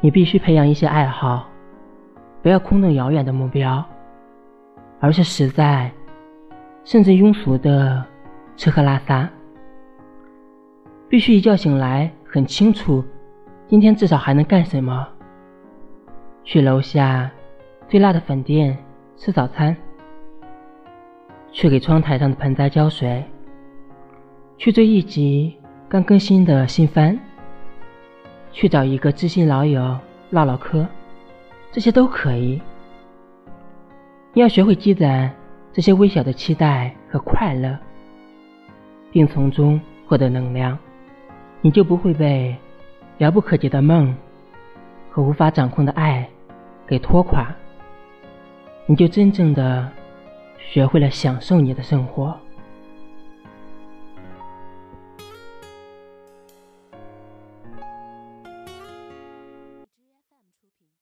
你必须培养一些爱好，不要空洞遥远的目标，而是实在甚至庸俗的吃喝拉撒。必须一觉醒来很清楚，今天至少还能干什么。去楼下最辣的粉店吃早餐，去给窗台上的盆栽浇水，去追一集刚更新的新番，去找一个知心老友唠唠嗑，这些都可以。你要学会积攒这些微小的期待和快乐，并从中获得能量。你就不会被遥不可及的梦和无法掌控的爱给拖垮，你就真正的学会了享受你的生活。